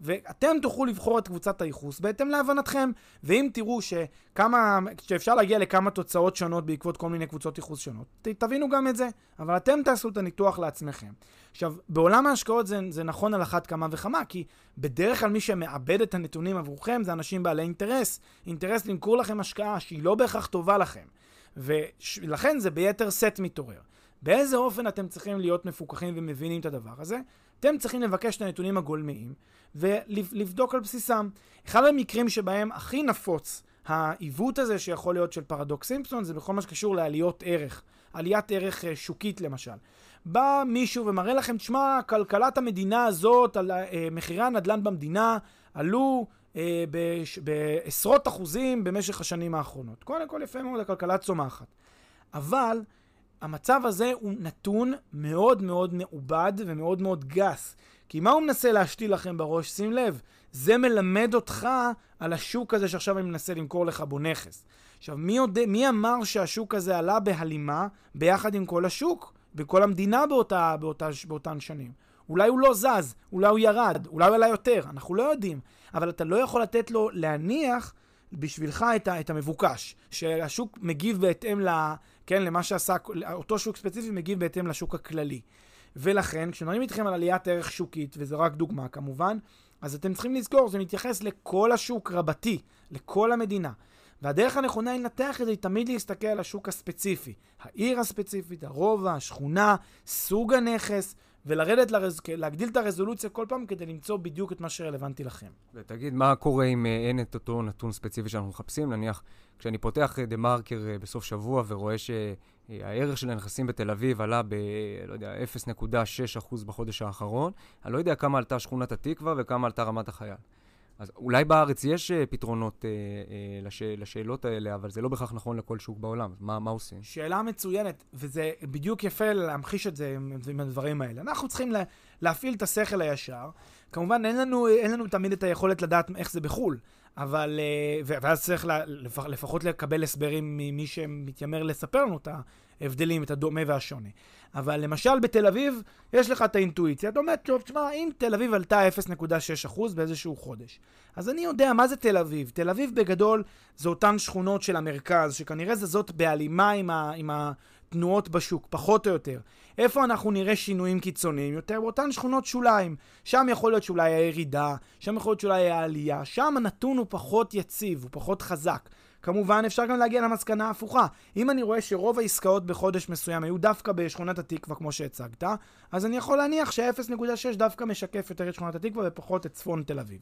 ואתם תוכלו לבחור את קבוצת הייחוס בהתאם להבנתכם. ואם תראו שכמה, שאפשר להגיע לכמה תוצאות שונות בעקבות כל מיני קבוצות ייחוס שונות, ת, תבינו גם את זה, אבל אתם תעשו את הניתוח לעצמכם. עכשיו, בעולם ההשקעות זה, זה נכון על אחת כמה וכמה, כי בדרך כלל מי שמאבד את הנתונים עבורכם זה אנשים בעלי אינטרס. אינטרס למכור לכם השקעה שהיא לא בהכרח טובה לכם. ולכן זה ביתר סט מתעורר. באיזה אופן אתם צריכים להיות מפוקחים ומבינים את הדבר הזה? אתם צריכים לבקש את הנתונים הגולמיים ולבדוק על בסיסם. אחד המקרים שבהם הכי נפוץ העיוות הזה שיכול להיות של פרדוקס סימפסון זה בכל מה שקשור לעליות ערך. עליית ערך אה, שוקית למשל. בא מישהו ומראה לכם, תשמע, כלכלת המדינה הזאת, על אה, מחירי הנדל"ן במדינה, עלו אה, בעשרות אחוזים במשך השנים האחרונות. קודם כל יפה מאוד, הכלכלה צומחת. אבל המצב הזה הוא נתון מאוד מאוד מעובד ומאוד מאוד גס. כי מה הוא מנסה להשתיל לכם בראש? שים לב, זה מלמד אותך על השוק הזה שעכשיו אני מנסה למכור לך בו נכס. עכשיו, מי, יודע, מי אמר שהשוק הזה עלה בהלימה ביחד עם כל השוק? בכל המדינה באותה, באותה, באותן שנים. אולי הוא לא זז, אולי הוא ירד, אולי הוא עלה יותר, אנחנו לא יודעים. אבל אתה לא יכול לתת לו להניח בשבילך את, ה, את המבוקש, שהשוק מגיב בהתאם ל... כן, למה שעשה, אותו שוק ספציפי מגיב בהתאם לשוק הכללי. ולכן, כשמדברים איתכם על עליית ערך שוקית, וזו רק דוגמה כמובן, אז אתם צריכים לזכור, זה מתייחס לכל השוק רבתי, לכל המדינה. והדרך הנכונה לנתח את זה היא תמיד להסתכל על השוק הספציפי. העיר הספציפית, הרובע, השכונה, סוג הנכס, ולרדת, לרז... להגדיל את הרזולוציה כל פעם כדי למצוא בדיוק את מה שרלוונטי לכם. ותגיד, מה קורה אם אה, אין את אותו נתון ספציפי שאנחנו מחפשים? נניח, כשאני פותח דה מרקר אה, בסוף שבוע ורואה שהערך של הנכסים בתל אביב עלה ב, לא יודע, 0.6% בחודש האחרון, אני לא יודע כמה עלתה שכונת התקווה וכמה עלתה רמת החייל. אז אולי בארץ יש uh, פתרונות uh, uh, לש, לשאלות האלה, אבל זה לא בהכרח נכון לכל שוק בעולם. מה, מה עושים? שאלה מצוינת, וזה בדיוק יפה להמחיש את זה עם, עם הדברים האלה. אנחנו צריכים לה, להפעיל את השכל הישר. כמובן, אין לנו, אין לנו תמיד את היכולת לדעת איך זה בחו"ל, אבל... ואז צריך לה, לפחות לקבל הסברים ממי שמתיימר לספר לנו את ההבדלים, את הדומה והשונה. אבל למשל בתל אביב, יש לך את האינטואיציה. אתה אומר, טוב, תשמע, אם תל אביב עלתה 0.6% באיזשהו חודש, אז אני יודע מה זה תל אביב. תל אביב בגדול זה אותן שכונות של המרכז, שכנראה זה זאת בהלימה עם, ה, עם התנועות בשוק, פחות או יותר. איפה אנחנו נראה שינויים קיצוניים יותר? באותן שכונות שוליים. שם יכול להיות שאולי הירידה, שם יכול להיות שאולי העלייה. שם הנתון הוא פחות יציב, הוא פחות חזק. כמובן, אפשר גם להגיע למסקנה הפוכה. אם אני רואה שרוב העסקאות בחודש מסוים היו דווקא בשכונת התקווה, כמו שהצגת, אז אני יכול להניח ש-0.6 דווקא משקף יותר את שכונת התקווה ופחות את צפון תל אביב.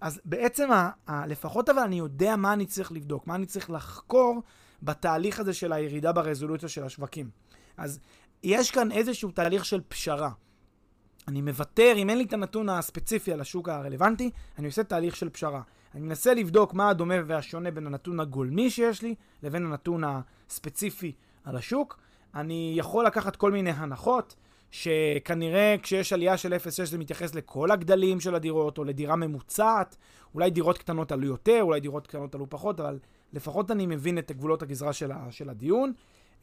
אז בעצם, ה, ה, לפחות אבל אני יודע מה אני צריך לבדוק, מה אני צריך לחקור בתהליך הזה של הירידה ברזולוציה של השווקים. אז יש כאן איזשהו תהליך של פשרה. אני מוותר, אם אין לי את הנתון הספציפי על השוק הרלוונטי, אני עושה תהליך של פשרה. אני מנסה לבדוק מה הדומה והשונה בין הנתון הגולמי שיש לי לבין הנתון הספציפי על השוק. אני יכול לקחת כל מיני הנחות, שכנראה כשיש עלייה של 0.6 זה מתייחס לכל הגדלים של הדירות, או לדירה ממוצעת. אולי דירות קטנות עלו יותר, אולי דירות קטנות עלו פחות, אבל לפחות אני מבין את גבולות הגזרה של, ה, של הדיון.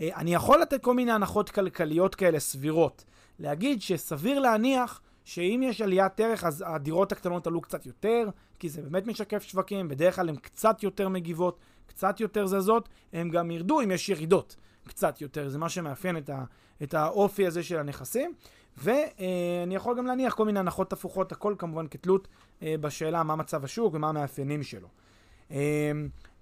אה, אני יכול לתת כל מיני הנחות כלכליות כאלה סבירות. להגיד שסביר להניח שאם יש עליית ערך, אז הדירות הקטנות עלו קצת יותר, כי זה באמת משקף שווקים, בדרך כלל הן קצת יותר מגיבות, קצת יותר זזות, הן גם ירדו אם יש ירידות קצת יותר, זה מה שמאפיין את, ה, את האופי הזה של הנכסים. ואני יכול גם להניח כל מיני הנחות הפוכות, הכל כמובן כתלות אה, בשאלה מה מצב השוק ומה המאפיינים שלו.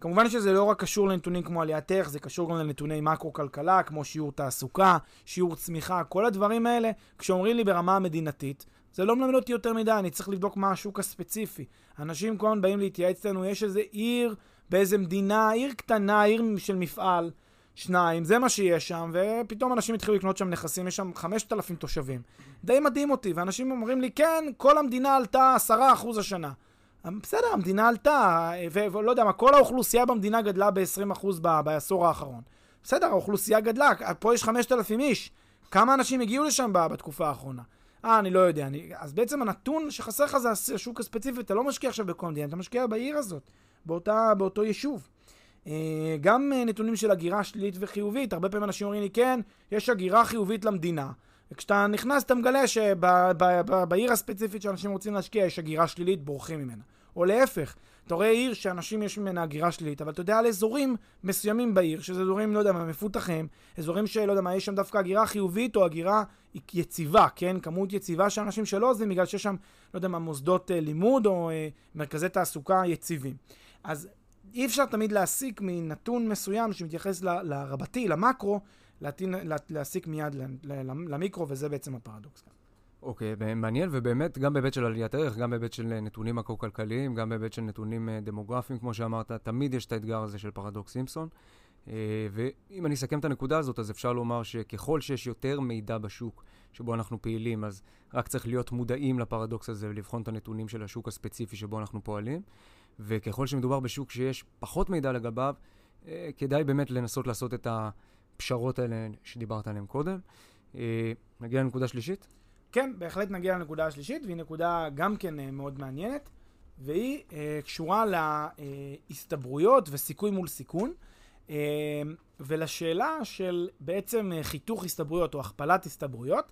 כמובן שזה לא רק קשור לנתונים כמו עליית ערך, זה קשור גם לנתוני מקרו-כלכלה, כמו שיעור תעסוקה, שיעור צמיחה, כל הדברים האלה, כשאומרים לי ברמה המדינתית, זה לא מלמד אותי יותר מדי, אני צריך לבדוק מה השוק הספציפי. אנשים כל הזמן באים להתייעץ איתנו, יש איזה עיר באיזה מדינה, עיר קטנה, עיר של מפעל, שניים, זה מה שיש שם, ופתאום אנשים התחילו לקנות שם נכסים, יש שם 5,000 תושבים. די מדהים אותי, ואנשים אומרים לי, כן, כל המדינה עלתה 10% השנה. בסדר, המדינה עלתה, ולא יודע מה, כל האוכלוסייה במדינה גדלה ב-20% בעשור האחרון. בסדר, האוכלוסייה גדלה, פה יש 5,000 איש. כמה אנשים הגיעו לשם בתקופה האחרונה? אה, אני לא יודע. אני... אז בעצם הנתון שחסר לך זה השוק הספציפי, אתה לא משקיע עכשיו בכל מדינה, אתה משקיע בעיר הזאת, באותה, באותו יישוב. אה, גם אה, נתונים של הגירה שלילית וחיובית, הרבה פעמים אנשים אומרים לי, כן, יש הגירה חיובית למדינה. וכשאתה נכנס אתה מגלה שבעיר הספציפית שאנשים רוצים להשקיע יש הגירה שלילית, בורחים ממנה. או להפך, אתה רואה עיר שאנשים יש ממנה הגירה שלילית, אבל אתה יודע על אזורים מסוימים בעיר, שזה אזורים, לא יודע מה, מפותחים, אזורים שלא יודע מה, יש שם דווקא הגירה חיובית או הגירה יציבה, כן? כמות יציבה של אנשים שלא עוזבים בגלל שיש שם, לא יודע מה, מוסדות אה, לימוד או אה, מרכזי תעסוקה יציבים. אז אי אפשר תמיד להסיק מנתון מסוים שמתייחס ל, לרבתי, למקרו, להתין, לה, להסיק מיד למיקרו, וזה בעצם הפרדוקס. אוקיי, okay, מעניין, ובאמת, גם בהיבט של עליית ערך, גם בהיבט של נתונים מקרו-כלכליים, גם בהיבט של נתונים אה, דמוגרפיים, כמו שאמרת, תמיד יש את האתגר הזה של פרדוקס סימפסון. אה, ואם אני אסכם את הנקודה הזאת, אז אפשר לומר שככל שיש יותר מידע בשוק שבו אנחנו פעילים, אז רק צריך להיות מודעים לפרדוקס הזה ולבחון את הנתונים של השוק הספציפי שבו אנחנו פועלים. וככל שמדובר בשוק שיש פחות מידע לגביו, אה, כדאי באמת לנסות לעשות את הפשרות האלה שדיברת עליהן קודם. אה, נגיע לנקודה שלישית? כן, בהחלט נגיע לנקודה השלישית, והיא נקודה גם כן אה, מאוד מעניינת, והיא קשורה להסתברויות וסיכוי מול סיכון, ולשאלה של בעצם חיתוך הסתברויות או הכפלת הסתברויות.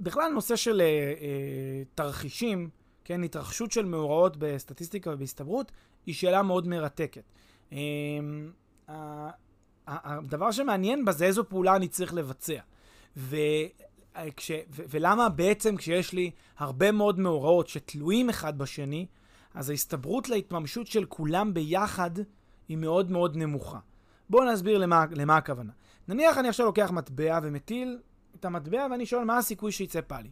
בכלל נושא של תרחישים, כן, התרחשות של מאורעות בסטטיסטיקה ובהסתברות, היא שאלה מאוד מרתקת. הדבר שמעניין בה זה איזו פעולה אני צריך לבצע. ו... כש, ו, ולמה בעצם כשיש לי הרבה מאוד מאורעות שתלויים אחד בשני, אז ההסתברות להתממשות של כולם ביחד היא מאוד מאוד נמוכה. בואו נסביר למה, למה הכוונה. נניח אני עכשיו לוקח מטבע ומטיל את המטבע ואני שואל מה הסיכוי שיצא פאלי.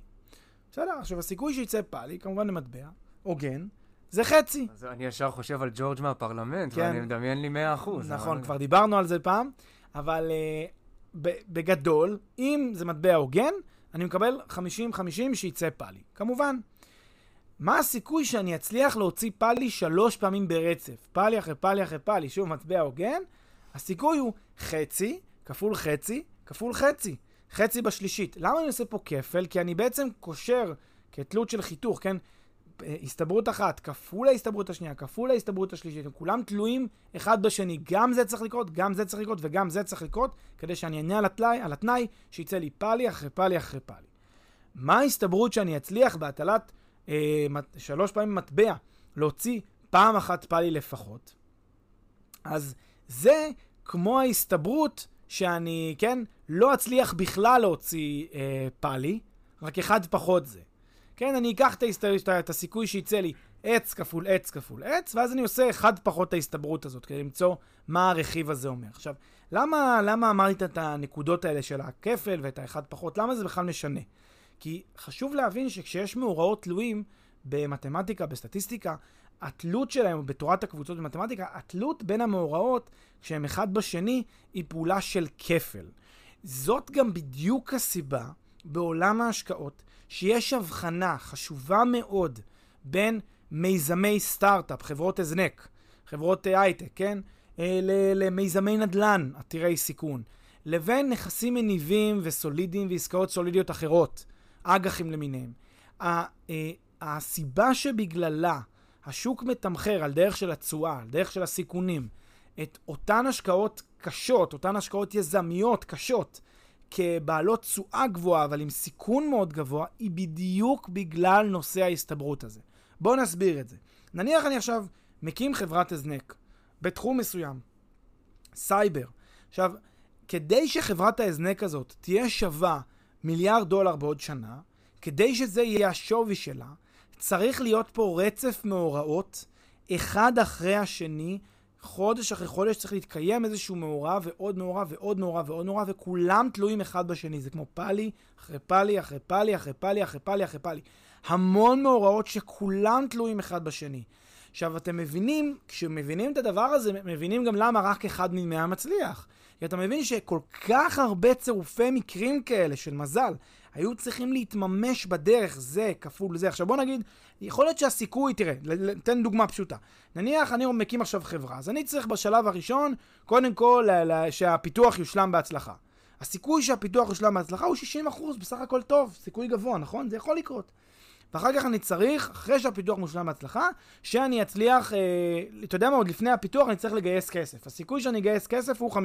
בסדר, עכשיו הסיכוי שיצא פאלי, כמובן למטבע, הוגן, זה חצי. אז אני ישר חושב על ג'ורג' מהפרלמנט, כן. ואני מדמיין לי 100 אחוז. נכון, אבל... כבר דיברנו על זה פעם, אבל uh, בגדול, אם זה מטבע הוגן, אני מקבל 50-50 שיצא פאלי. כמובן. מה הסיכוי שאני אצליח להוציא פאלי שלוש פעמים ברצף? פאלי אחרי פאלי אחרי פאלי, שוב מטבע הוגן, הסיכוי הוא חצי כפול חצי כפול חצי. חצי בשלישית. למה אני עושה פה כפל? כי אני בעצם קושר כתלות של חיתוך, כן? הסתברות אחת כפול ההסתברות השנייה, כפול ההסתברות השלישית, הם כולם תלויים אחד בשני. גם זה צריך לקרות, גם זה צריך לקרות וגם זה צריך לקרות, כדי שאני אענה על על התנאי שיצא לי פאלי אחרי פאלי אחרי פאלי. מה ההסתברות שאני אצליח בהטלת אה, שלוש פעמים מטבע להוציא פעם אחת פאלי לפחות? אז זה כמו ההסתברות שאני, כן, לא אצליח בכלל להוציא אה, פאלי, רק אחד פחות זה. כן, אני אקח את, ההסת... את הסיכוי שיצא לי עץ כפול עץ כפול עץ, ואז אני עושה אחד פחות ההסתברות הזאת, כדי למצוא מה הרכיב הזה אומר. עכשיו, למה, למה אמרת את הנקודות האלה של הכפל ואת האחד פחות? למה זה בכלל משנה? כי חשוב להבין שכשיש מאורעות תלויים, במתמטיקה, בסטטיסטיקה, התלות שלהם, בתורת הקבוצות במתמטיקה, התלות בין המאורעות, כשהם אחד בשני, היא פעולה של כפל. זאת גם בדיוק הסיבה בעולם ההשקעות, שיש הבחנה חשובה מאוד בין מיזמי סטארט-אפ, חברות הזנק, חברות הייטק, כן? אה, למיזמי נדל"ן עתירי סיכון, לבין נכסים מניבים וסולידיים ועסקאות סולידיות אחרות, אג"חים למיניהם. אה, הסיבה שבגללה השוק מתמחר על דרך של התשואה, על דרך של הסיכונים, את אותן השקעות קשות, אותן השקעות יזמיות קשות, כבעלות תשואה גבוהה, אבל עם סיכון מאוד גבוה, היא בדיוק בגלל נושא ההסתברות הזה. בואו נסביר את זה. נניח אני עכשיו מקים חברת הזנק בתחום מסוים, סייבר. עכשיו, כדי שחברת ההזנק הזאת תהיה שווה מיליארד דולר בעוד שנה, כדי שזה יהיה השווי שלה, צריך להיות פה רצף מאורעות, אחד אחרי השני, חודש אחרי חודש צריך להתקיים איזשהו מאורע ועוד מאורע ועוד מאורע ועוד מאורע, וכולם תלויים אחד בשני. זה כמו פאלי, אחרי פאלי, אחרי פאלי, אחרי פאלי, אחרי פאלי, אחרי פאלי. המון מאורעות שכולם תלויים אחד בשני. עכשיו, אתם מבינים, כשמבינים את הדבר הזה, מבינים גם למה רק אחד ממאה מצליח. כי אתה מבין שכל כך הרבה צירופי מקרים כאלה של מזל היו צריכים להתממש בדרך זה כפול זה. עכשיו בוא נגיד, יכול להיות שהסיכוי, תראה, ניתן דוגמה פשוטה. נניח אני מקים עכשיו חברה, אז אני צריך בשלב הראשון, קודם כל שהפיתוח יושלם בהצלחה. הסיכוי שהפיתוח יושלם בהצלחה הוא 60%, בסך הכל טוב, סיכוי גבוה, נכון? זה יכול לקרות. ואחר כך אני צריך, אחרי שהפיתוח מושלם בהצלחה, שאני אצליח, אה, אתה יודע מה, עוד לפני הפיתוח אני צריך לגייס כסף. הסיכוי שאני אגייס כסף הוא 50%.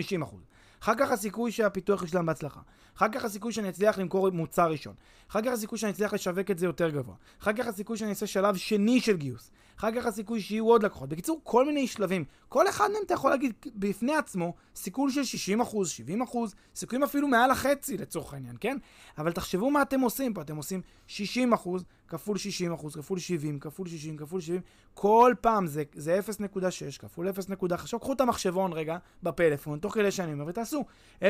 אחר כך הסיכוי שהפיתוח יושלם בהצלחה. אחר כך הסיכוי שאני אצליח למכור מוצר ראשון. אחר כך הסיכוי שאני אצליח לשווק את זה יותר גבוה. אחר כך הסיכוי שאני אעשה שלב שני של גיוס. אחר כך הסיכוי שיהיו עוד לקוחות. בקיצור, כל מיני שלבים. כל אחד מהם אתה יכול להגיד בפני עצמו סיכוי של 60 אחוז, 70 אחוז, סיכויים אפילו מעל החצי לצורך העניין, כן? אבל תחשבו מה אתם עושים פה. אתם עושים 60 אחוז כפול 60 אחוז, כפול 70, כפול 60, כפול 70. כל פעם זה, זה 0.6 כפול 0.5. עכשיו קחו את המחשבון רגע בפלאפון, תוך כדי שאני אומר, ותעשו 0.6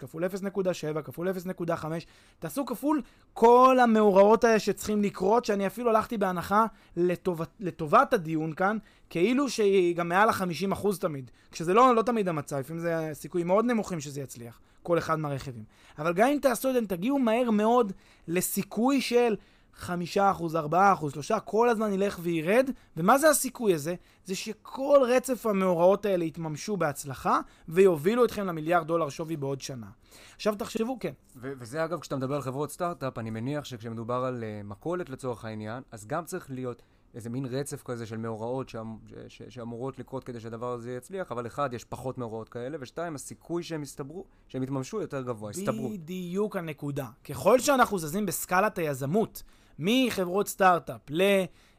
כפול 0.7 כפול 0.5. תעשו כפול כל המאורעות האלה שצריכים לקרות, שאני אפילו הלכתי בהנחה לטובת, לטובת הדיון כאן, כאילו שהיא גם מעל ה-50% תמיד. כשזה לא, לא תמיד המצב, לפעמים זה סיכויים מאוד נמוכים שזה יצליח, כל אחד מהרכיבים. אבל גם אם תעשו את זה, תגיעו מהר מאוד לסיכוי של חמישה אחוז, ארבעה אחוז, שלושה, כל הזמן ילך וירד. ומה זה הסיכוי הזה? זה שכל רצף המאורעות האלה יתממשו בהצלחה, ויובילו אתכם למיליארד דולר שווי בעוד שנה. עכשיו תחשבו, כן. ו- וזה אגב, כשאתה מדבר על חברות סטארט-אפ, אני מניח שכשמדובר על uh, מכולת לצורך העניין, אז גם צריך להיות איזה מין רצף כזה של מאורעות שאמ- ש- ש- שאמורות לקרות כדי שהדבר הזה יצליח, אבל אחד, יש פחות מאורעות כאלה, ושתיים, הסיכוי שהם יסתברו, שהם יתממשו יותר גבוה, יסתברו. בדיוק הנקודה. ככל שאנחנו זזים בסקלת היזמות, מחברות סטארט-אפ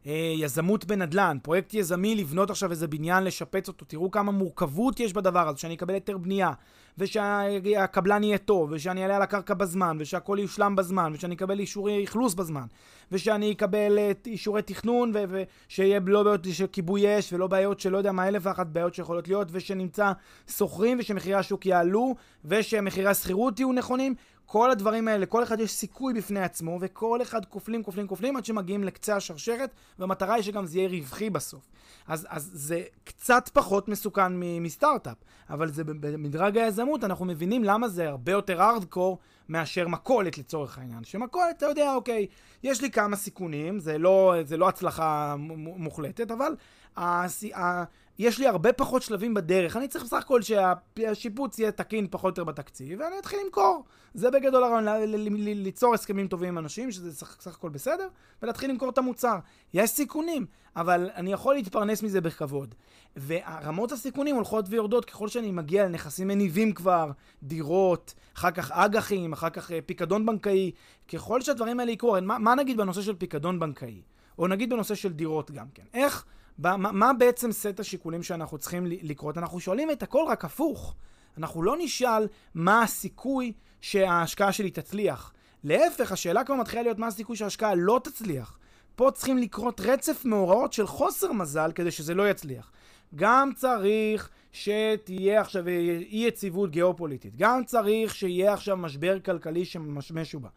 ליזמות בנדל"ן, פרויקט יזמי לבנות עכשיו איזה בניין, לשפץ אותו, תראו כמה מורכבות יש בדבר הזה, שאני אקבל היתר בנייה, ושהקבלן יהיה טוב, ושאני אעלה על הקרקע בזמן, ושהכול יושלם בזמן, ושאני אקבל אישורי אכלוס בזמן, ושאני אקבל אישורי תכנון, ושיהיה לא בעיות של כיבוי אש, ולא בעיות של לא יודע מה, אלף ואחת בעיות שיכולות להיות, ושנמצא שוכרים, ושמחירי השוק יעלו, ושמחירי השכירות יהיו נכונים. כל הדברים האלה, לכל אחד יש סיכוי בפני עצמו, וכל אחד כופלים, כופלים, כופלים, עד שמגיעים לקצה השרשרת, והמטרה היא שגם זה יהיה רווחי בסוף. אז, אז זה קצת פחות מסוכן מסטארט-אפ, אבל זה במדרג היזמות, אנחנו מבינים למה זה הרבה יותר ארדקור מאשר מכולת לצורך העניין. שמכולת, אתה יודע, אוקיי, יש לי כמה סיכונים, זה לא, זה לא הצלחה מוחלטת, אבל יש לי הרבה פחות שלבים בדרך. אני צריך בסך הכל שהשיפוץ יהיה תקין פחות או יותר בתקציב, ואני אתחיל למכור. זה בגדול הרעיון, ליצור הסכמים טובים עם אנשים, שזה בסך הכל בסדר, ולהתחיל למכור את המוצר. יש סיכונים, אבל אני יכול להתפרנס מזה בכבוד. ורמות הסיכונים הולכות ויורדות ככל שאני מגיע לנכסים מניבים כבר, דירות, אחר כך אג"חים, אחר כך אה, פיקדון בנקאי. ככל שהדברים האלה יקרו, מה, מה נגיד בנושא של פיקדון בנקאי? או נגיד בנושא של דירות גם כן. איך... מה, מה בעצם סט השיקולים שאנחנו צריכים לקרות? אנחנו שואלים את הכל רק הפוך. אנחנו לא נשאל מה הסיכוי שההשקעה שלי תצליח. להפך, השאלה כבר מתחילה להיות מה הסיכוי שההשקעה לא תצליח. פה צריכים לקרות רצף מאורעות של חוסר מזל כדי שזה לא יצליח. גם צריך שתהיה עכשיו אי יציבות גיאופוליטית. גם צריך שיהיה עכשיו משבר כלכלי שמשמש ובא.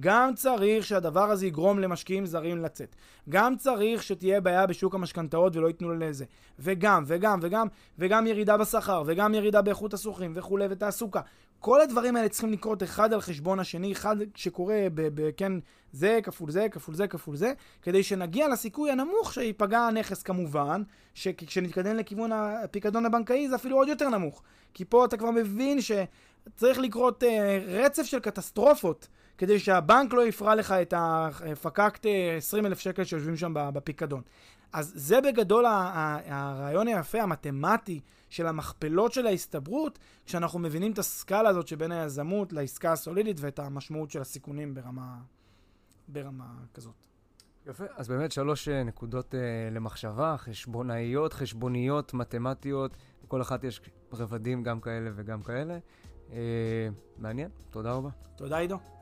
גם צריך שהדבר הזה יגרום למשקיעים זרים לצאת. גם צריך שתהיה בעיה בשוק המשכנתאות ולא ייתנו לזה. וגם, וגם, וגם, וגם ירידה בשכר, וגם ירידה באיכות הסוחרים וכולי, ותעסוקה. כל הדברים האלה צריכים לקרות אחד על חשבון השני, אחד שקורה, ב, ב, כן, זה כפול זה, כפול זה, כפול זה, כדי שנגיע לסיכוי הנמוך שייפגע הנכס כמובן, שכשנתקדם לכיוון הפיקדון הבנקאי זה אפילו עוד יותר נמוך. כי פה אתה כבר מבין שצריך לקרות אה, רצף של קטסטרופות. כדי שהבנק לא יפרע לך את הפקקט 20 אלף שקל שיושבים שם בפיקדון. אז זה בגדול הרעיון היפה, המתמטי, של המכפלות של ההסתברות, כשאנחנו מבינים את הסקאלה הזאת שבין היזמות לעסקה הסולידית ואת המשמעות של הסיכונים ברמה, ברמה כזאת. יפה, אז באמת שלוש אה, נקודות uh, למחשבה, חשבונאיות, חשבוניות, מתמטיות, בכל אחת יש רבדים גם כאלה וגם כאלה. Uh, מעניין, תודה רבה. תודה עידו.